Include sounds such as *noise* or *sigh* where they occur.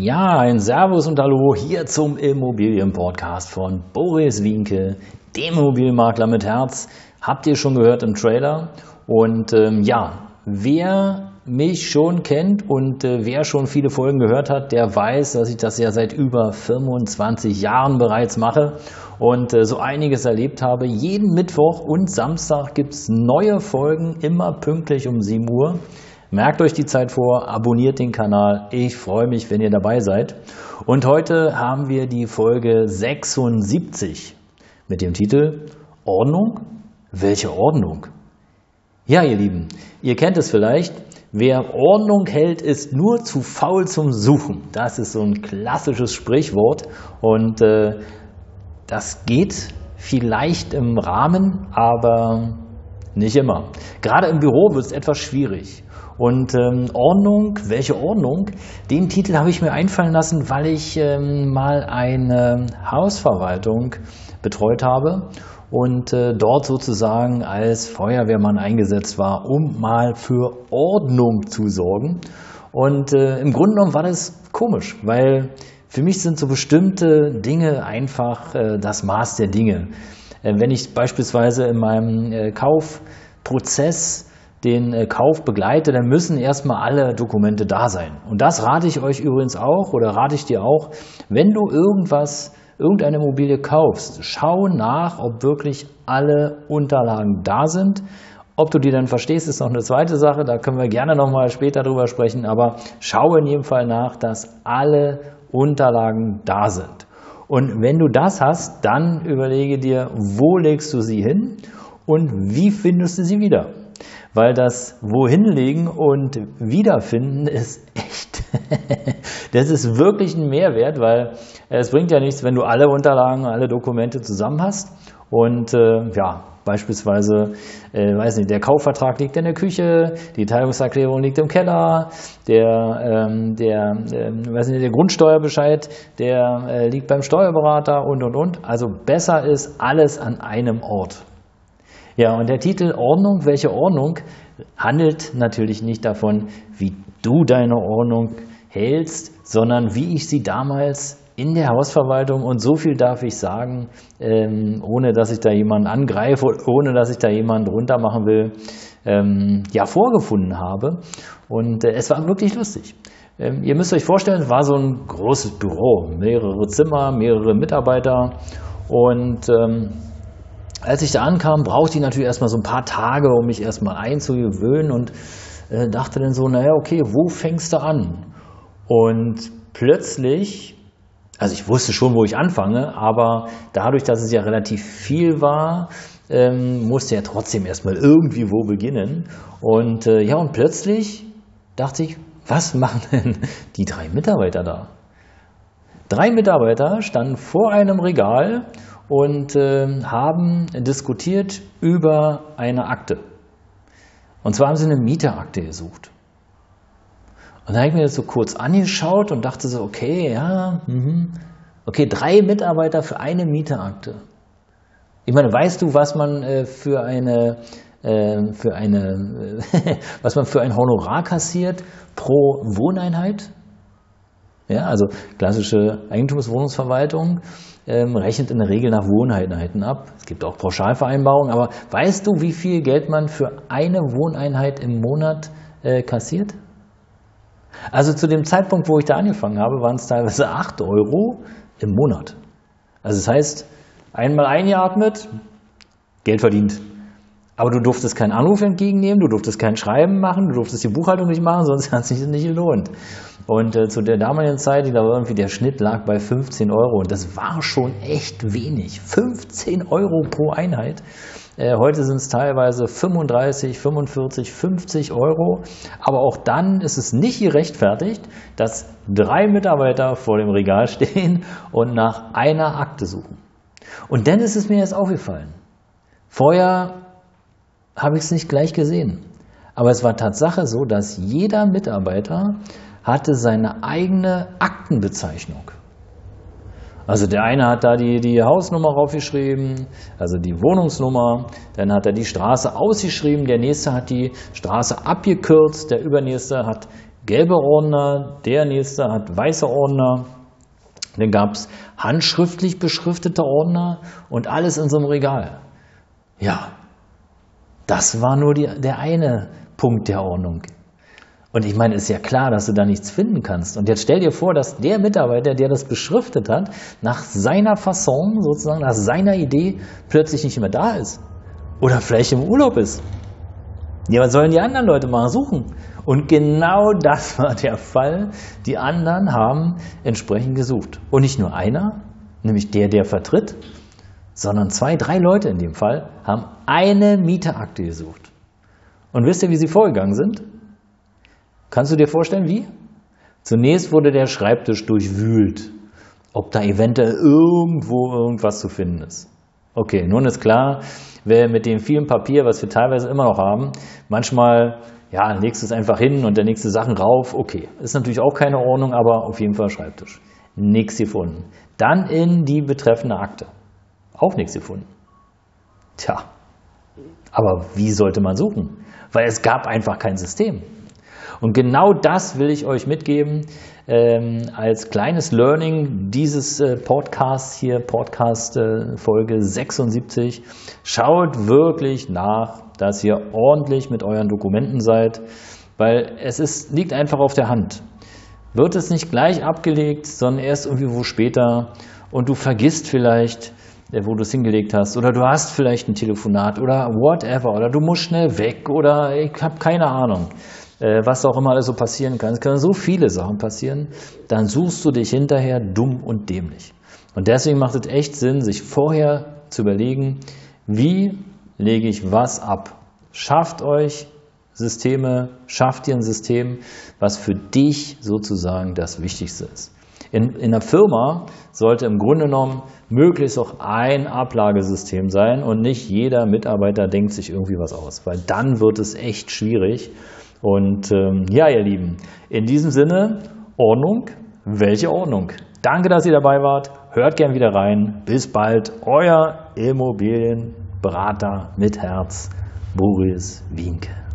Ja, ein Servus und Hallo hier zum Immobilienpodcast von Boris Wienke, dem Immobilienmakler mit Herz. Habt ihr schon gehört im Trailer? Und ähm, ja, wer mich schon kennt und äh, wer schon viele Folgen gehört hat, der weiß, dass ich das ja seit über 25 Jahren bereits mache und äh, so einiges erlebt habe. Jeden Mittwoch und Samstag gibt es neue Folgen, immer pünktlich um 7 Uhr. Merkt euch die Zeit vor, abonniert den Kanal. Ich freue mich, wenn ihr dabei seid. Und heute haben wir die Folge 76 mit dem Titel Ordnung? Welche Ordnung? Ja, ihr Lieben, ihr kennt es vielleicht. Wer Ordnung hält, ist nur zu faul zum Suchen. Das ist so ein klassisches Sprichwort und äh, das geht vielleicht im Rahmen, aber nicht immer. Gerade im Büro wird es etwas schwierig. Und ähm, Ordnung, welche Ordnung? Den Titel habe ich mir einfallen lassen, weil ich ähm, mal eine Hausverwaltung betreut habe und äh, dort sozusagen als Feuerwehrmann eingesetzt war, um mal für Ordnung zu sorgen. Und äh, im Grunde genommen war das komisch, weil für mich sind so bestimmte Dinge einfach äh, das Maß der Dinge. Äh, wenn ich beispielsweise in meinem äh, Kaufprozess den äh, Kauf begleite, dann müssen erstmal alle Dokumente da sein. Und das rate ich euch übrigens auch oder rate ich dir auch, wenn du irgendwas, irgendeine Immobilie kaufst, schau nach, ob wirklich alle Unterlagen da sind. Ob du die dann verstehst, ist noch eine zweite Sache, da können wir gerne nochmal später drüber sprechen, aber schau in jedem Fall nach, dass alle Unterlagen da sind. Und wenn du das hast, dann überlege dir, wo legst du sie hin und wie findest du sie wieder? Weil das Wohinlegen und Wiederfinden ist echt, *laughs* das ist wirklich ein Mehrwert, weil es bringt ja nichts, wenn du alle Unterlagen, alle Dokumente zusammen hast und äh, ja, Beispielsweise, äh, weiß nicht, der Kaufvertrag liegt in der Küche, die Teilungserklärung liegt im Keller, der, ähm, der, äh, weiß nicht, der Grundsteuerbescheid, der äh, liegt beim Steuerberater und und und. Also besser ist alles an einem Ort. Ja, und der Titel Ordnung, welche Ordnung, handelt natürlich nicht davon, wie du deine Ordnung hältst, sondern wie ich sie damals in der Hausverwaltung, und so viel darf ich sagen, ähm, ohne dass ich da jemanden angreife, ohne dass ich da jemanden runtermachen will, ähm, ja, vorgefunden habe. Und äh, es war wirklich lustig. Ähm, ihr müsst euch vorstellen, es war so ein großes Büro, mehrere Zimmer, mehrere Mitarbeiter und ähm, als ich da ankam, brauchte ich natürlich erstmal so ein paar Tage, um mich erstmal einzugewöhnen und äh, dachte dann so, naja, okay, wo fängst du an? Und plötzlich, also ich wusste schon, wo ich anfange, aber dadurch, dass es ja relativ viel war, ähm, musste ja trotzdem erstmal irgendwie wo beginnen. Und äh, ja, und plötzlich dachte ich, was machen denn die drei Mitarbeiter da? Drei Mitarbeiter standen vor einem Regal und äh, haben diskutiert über eine Akte. Und zwar haben sie eine Mieterakte gesucht. Und da habe ich mir das so kurz angeschaut und dachte so, okay, ja, mh. okay, drei Mitarbeiter für eine Mieterakte. Ich meine, weißt du, was man äh, für eine äh, für eine *laughs* was man für ein Honorar kassiert pro Wohneinheit? Ja, also klassische Eigentumswohnungsverwaltung ähm, rechnet in der Regel nach Wohneinheiten ab. Es gibt auch Pauschalvereinbarungen, aber weißt du, wie viel Geld man für eine Wohneinheit im Monat äh, kassiert? Also zu dem Zeitpunkt, wo ich da angefangen habe, waren es teilweise 8 Euro im Monat. Also das heißt, einmal eingeatmet, Geld verdient. Aber du durftest keinen Anruf entgegennehmen, du durftest kein Schreiben machen, du durftest die Buchhaltung nicht machen, *laughs* sonst hat es sich nicht gelohnt. Und äh, zu der damaligen Zeit, ich glaube irgendwie der Schnitt lag bei 15 Euro und das war schon echt wenig. 15 Euro pro Einheit. Äh, heute sind es teilweise 35, 45, 50 Euro. Aber auch dann ist es nicht gerechtfertigt, dass drei Mitarbeiter vor dem Regal *laughs* stehen und nach einer Akte suchen. Und dann ist es mir jetzt aufgefallen. Vorher habe ich es nicht gleich gesehen. Aber es war Tatsache so, dass jeder Mitarbeiter hatte seine eigene Aktenbezeichnung. Also der eine hat da die, die Hausnummer raufgeschrieben, also die Wohnungsnummer, dann hat er die Straße ausgeschrieben, der nächste hat die Straße abgekürzt, der übernächste hat gelbe Ordner, der nächste hat weiße Ordner. Dann gab es handschriftlich beschriftete Ordner und alles in so einem Regal. Ja, das war nur die, der eine Punkt der Ordnung. Und ich meine, ist ja klar, dass du da nichts finden kannst. Und jetzt stell dir vor, dass der Mitarbeiter, der das beschriftet hat, nach seiner Fasson, sozusagen nach seiner Idee, plötzlich nicht mehr da ist. Oder vielleicht im Urlaub ist. Ja, was sollen die anderen Leute mal suchen? Und genau das *laughs* war der Fall. Die anderen haben entsprechend gesucht. Und nicht nur einer, nämlich der, der vertritt, sondern zwei, drei Leute in dem Fall haben eine Mieterakte gesucht. Und wisst ihr, wie sie vorgegangen sind? Kannst du dir vorstellen, wie? Zunächst wurde der Schreibtisch durchwühlt, ob da eventuell irgendwo irgendwas zu finden ist. Okay, nun ist klar, wer mit dem vielen Papier, was wir teilweise immer noch haben, manchmal, ja, legst du es einfach hin und der nächste Sachen rauf, okay. Ist natürlich auch keine Ordnung, aber auf jeden Fall Schreibtisch. Nichts gefunden. Dann in die betreffende Akte. Auch nichts gefunden. Tja, aber wie sollte man suchen? Weil es gab einfach kein System. Und genau das will ich euch mitgeben ähm, als kleines Learning dieses äh, Podcasts hier, Podcast äh, Folge 76. Schaut wirklich nach, dass ihr ordentlich mit euren Dokumenten seid, weil es ist, liegt einfach auf der Hand. Wird es nicht gleich abgelegt, sondern erst irgendwie wo später und du vergisst vielleicht, wo du es hingelegt hast, oder du hast vielleicht ein Telefonat oder whatever, oder du musst schnell weg oder ich habe keine Ahnung. Äh, was auch immer alles so passieren kann. Es können so viele Sachen passieren, dann suchst du dich hinterher dumm und dämlich. Und deswegen macht es echt Sinn, sich vorher zu überlegen, wie lege ich was ab. Schafft euch Systeme, schafft dir ein System, was für dich sozusagen das Wichtigste ist. In, in einer Firma sollte im Grunde genommen möglichst auch ein Ablagesystem sein und nicht jeder Mitarbeiter denkt sich irgendwie was aus, weil dann wird es echt schwierig und ähm, ja, ihr Lieben, in diesem Sinne, Ordnung, welche Ordnung? Danke, dass ihr dabei wart. Hört gern wieder rein. Bis bald, euer Immobilienberater mit Herz, Boris Wienke.